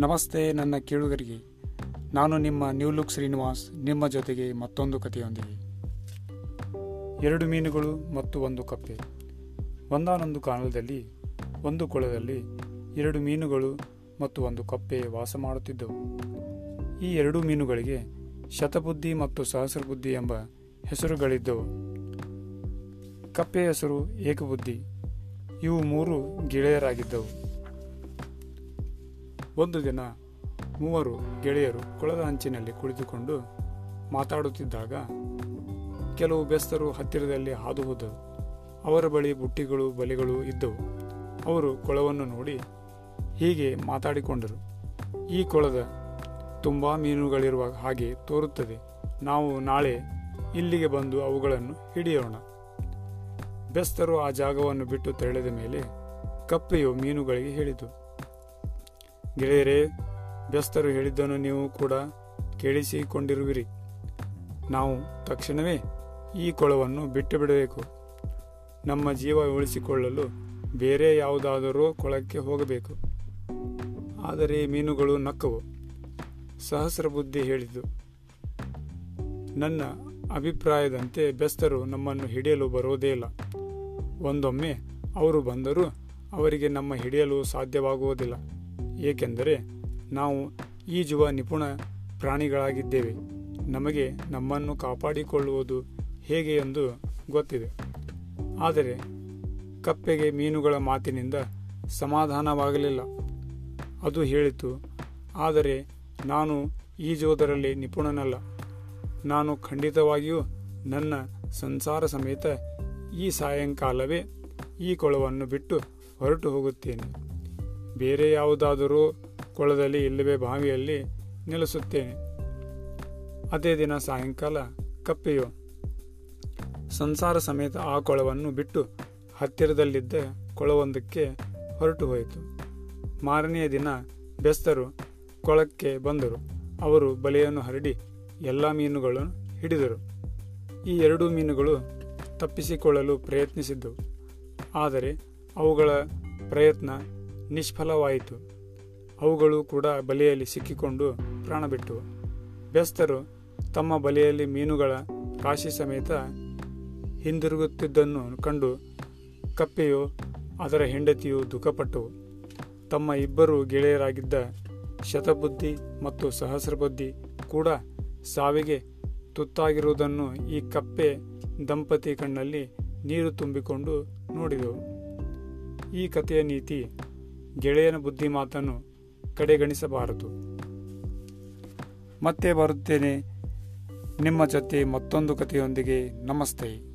ನಮಸ್ತೆ ನನ್ನ ಕೇಳುಗರಿಗೆ. ನಾನು ನಿಮ್ಮ ನ್ಯೂ ಲುಕ್ ಶ್ರೀನಿವಾಸ್, ನಿಮ್ಮ ಜೊತೆಗೆ ಮತ್ತೊಂದು ಕಥೆಯೊಂದಿಗೆ. ಎರಡು ಮೀನುಗಳು ಮತ್ತು ಒಂದು ಕಪ್ಪೆ. ಒಂದಾನೊಂದು ಕಾಲದಲ್ಲಿ, ಒಂದು ಕೊಳದಲ್ಲಿ ಎರಡು ಮೀನುಗಳು ಮತ್ತು ಒಂದು ಕಪ್ಪೆ ವಾಸ ಮಾಡುತ್ತಿದ್ದವು. ಈ ಎರಡು ಮೀನುಗಳಿಗೆ ಶತಬುದ್ಧಿ ಮತ್ತು ಸಹಸ್ರಬುದ್ಧಿ ಎಂಬ ಹೆಸರುಗಳಿದ್ದವು. ಕಪ್ಪೆ ಹೆಸರು ಏಕಬುದ್ಧಿ. ಇವು ಮೂರು ಗೆಳೆಯರಾಗಿದ್ದವು. ಒಂದು ದಿನ ಮೂವರು ಗೆಳೆಯರು ಕೊಳದ ಅಂಚಿನಲ್ಲಿ ಕುಳಿತುಕೊಂಡು ಮಾತಾಡುತ್ತಿದ್ದಾಗ ಕೆಲವು ಬೆಸ್ತರು ಹತ್ತಿರದಲ್ಲಿ ಹಾದು ಹೋದರು ಅವರ ಬಳಿ ಬುಟ್ಟಿಗಳು, ಬಲೆಗಳು ಇದ್ದವು. ಅವರು ಕೊಳವನ್ನು ನೋಡಿ ಹೀಗೆ ಮಾತಾಡಿಕೊಂಡರು. ಈ ಕೊಳದ ತುಂಬ ಮೀನುಗಳಿರುವ ಹಾಗೆ ತೋರುತ್ತದೆ. ನಾವು ನಾಳೆ ಇಲ್ಲಿಗೆ ಬಂದು ಅವುಗಳನ್ನು ಹಿಡಿಯೋಣ. ಬೆಸ್ತರು ಆ ಜಾಗವನ್ನು ಬಿಟ್ಟು ತೆರಳಿದ ಮೇಲೆ ಕಪ್ಪೆಯು ಮೀನುಗಳಿಗೆ ಹೇಳಿತು. ಗೆಳೆಯರೇ ಬೆಸ್ತರು ಹೇಳಿದ್ದನ್ನು ನೀವು ಕೂಡ ಕೇಳಿಸಿಕೊಂಡಿರುವಿರಿ. ನಾವು ತಕ್ಷಣವೇ ಈ ಕೊಳವನ್ನು ಬಿಟ್ಟು ಬಿಡಬೇಕು. ನಮ್ಮ ಜೀವ ಉಳಿಸಿಕೊಳ್ಳಲು ಬೇರೆ ಯಾವುದಾದರೂ ಕೊಳಕ್ಕೆ ಹೋಗಬೇಕು. ಆದರೆ ಮೀನುಗಳು ನಕ್ಕವು. ಸಹಸ್ರ ಬುದ್ಧಿ ಹೇಳಿತು. ನನ್ನ ಅಭಿಪ್ರಾಯದಂತೆ ಬೆಸ್ತರು ನಮ್ಮನ್ನು ಹಿಡಿಯಲು ಬರುವುದೇ ಇಲ್ಲ. ಒಂದೊಮ್ಮೆ ಅವರು ಬಂದರೂ ಅವರಿಗೆ ನಮ್ಮ ಹಿಡಿಯಲು ಸಾಧ್ಯವಾಗುವುದಿಲ್ಲ. ಏಕೆಂದರೆ ನಾವು ಈಜುವ ನಿಪುಣ ಪ್ರಾಣಿಗಳಾಗಿದ್ದೇವೆ. ನಮಗೆ ನಮ್ಮನ್ನು ಕಾಪಾಡಿಕೊಳ್ಳುವುದು ಹೇಗೆ ಎಂದು ಗೊತ್ತಿದೆ. ಆದರೆ ಕಪ್ಪೆಗೆ ಮೀನುಗಳ ಮಾತಿನಿಂದ ಸಮಾಧಾನವಾಗಲಿಲ್ಲ. ಅದು ಹೇಳಿತು, ಆದರೆ ನಾನು ಈಜುವುದರಲ್ಲಿ ನಿಪುಣನಲ್ಲ. ನಾನು ಖಂಡಿತವಾಗಿಯೂ ನನ್ನ ಸಂಸಾರ ಸಮೇತ ಈ ಸಾಯಂಕಾಲವೇ ಈ ಕೊಳವನ್ನು ಬಿಟ್ಟು ಹೊರಟು ಹೋಗುತ್ತೇನೆ. ಬೇರೆ ಯಾವುದಾದರೂ ಕೊಳದಲ್ಲಿ ಇಲ್ಲವೇ ಬಾವಿಯಲ್ಲಿ ನೆಲೆಸುತ್ತೇನೆ. ಅದೇ ದಿನ ಸಾಯಂಕಾಲ ಕಪ್ಪೆಯು ಸಂಸಾರ ಸಮೇತ ಆ ಕೊಳವನ್ನು ಬಿಟ್ಟು ಹತ್ತಿರದಲ್ಲಿದ್ದ ಕೊಳವೊಂದಕ್ಕೆ ಹೊರಟು ಹೋಯಿತು. ಮಾರನೆಯ ದಿನ ಬೆಸ್ತರು ಕೊಳಕ್ಕೆ ಬಂದರು. ಅವರು ಬಲೆಯನ್ನು ಹರಡಿ ಎಲ್ಲ ಮೀನುಗಳನ್ನು ಹಿಡಿದರು. ಈ ಎರಡು ಮೀನುಗಳು ತಪ್ಪಿಸಿಕೊಳ್ಳಲು ಪ್ರಯತ್ನಿಸಿದ್ದವು. ಆದರೆ ಅವುಗಳ ಪ್ರಯತ್ನ ನಿಷ್ಫಲವಾಯಿತು. ಅವುಗಳು ಕೂಡ ಬಲೆಯಲ್ಲಿ ಸಿಕ್ಕಿಕೊಂಡು ಪ್ರಾಣ ಬಿಟ್ಟವು. ಬೆಸ್ತರು ತಮ್ಮ ಬಲೆಯಲ್ಲಿ ಮೀನುಗಳ ರಾಶಿ ಸಮೇತ ಹಿಂದಿರುಗುತ್ತಿದ್ದನ್ನು ಕಂಡು ಕಪ್ಪೆಯು ಅದರ ಹೆಂಡತಿಯು ದುಃಖಪಟ್ಟವು. ತಮ್ಮ ಇಬ್ಬರು ಗೆಳೆಯರಾಗಿದ್ದ ಶತಬುದ್ಧಿ ಮತ್ತು ಸಹಸ್ರಬುದ್ಧಿ ಕೂಡ ಸಾವಿಗೆ ತುತ್ತಾಗಿರುವುದನ್ನು ಈ ಕಪ್ಪೆ ದಂಪತಿ ಕಣ್ಣಲ್ಲಿ ನೀರು ತುಂಬಿಕೊಂಡು ನೋಡಿದೆವು. ಈ ಕಥೆಯ ನೀತಿ ಗೆಳೆಯನ ಬುದ್ಧಿ ಮಾತನ್ನು ಕಡೆಗಣಿಸಬಾರದು. ಮತ್ತೆ ಬರುತ್ತೇನೆ. ನಿಮ್ಮ ಜೊತೆ ಮತ್ತೊಂದು ಕಥೆಯೊಂದಿಗೆ ನಮಸ್ತೆ.